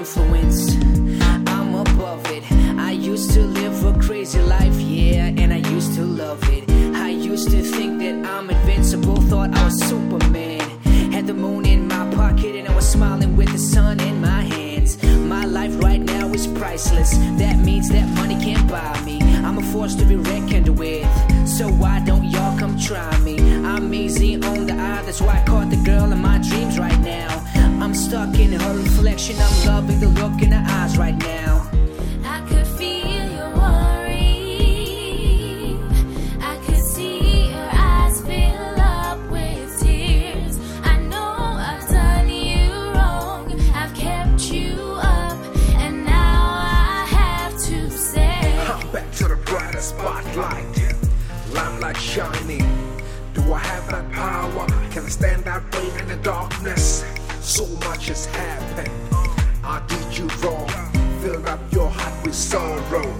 influence. I'm above it. I used to live a crazy life, yeah, and I used to love it. I used to think that I'm invincible, thought I was Superman. Had the moon in my pocket, and I was smiling with the sun in my hands. My life right now is priceless. That means that money can't buy me. I'm a force to be reckoned with. So why don't y'all come try me? I'm easy on the eye, that's why I caught the girl in my dreams her reflection, I'm loving the look in her eyes right now. I could feel your worry. I could see your eyes fill up with tears. I know I've done you wrong. I've kept you up, and now I have to say. I'm back to the brighter spotlight. Limelight shining. Do I have that power? Can I stand that weight in the darkness? So much has happened. I did you wrong. Fill up your heart with sorrow.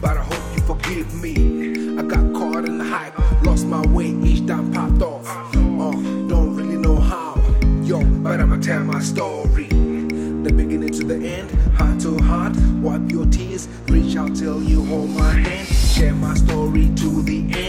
But I hope you forgive me. I got caught in the hype, lost my way each time popped off. Oh, don't really know how, yo, but I'ma tell my story. The beginning to the end, heart to heart, wipe your tears, reach out till you hold my hand, share my story to the end.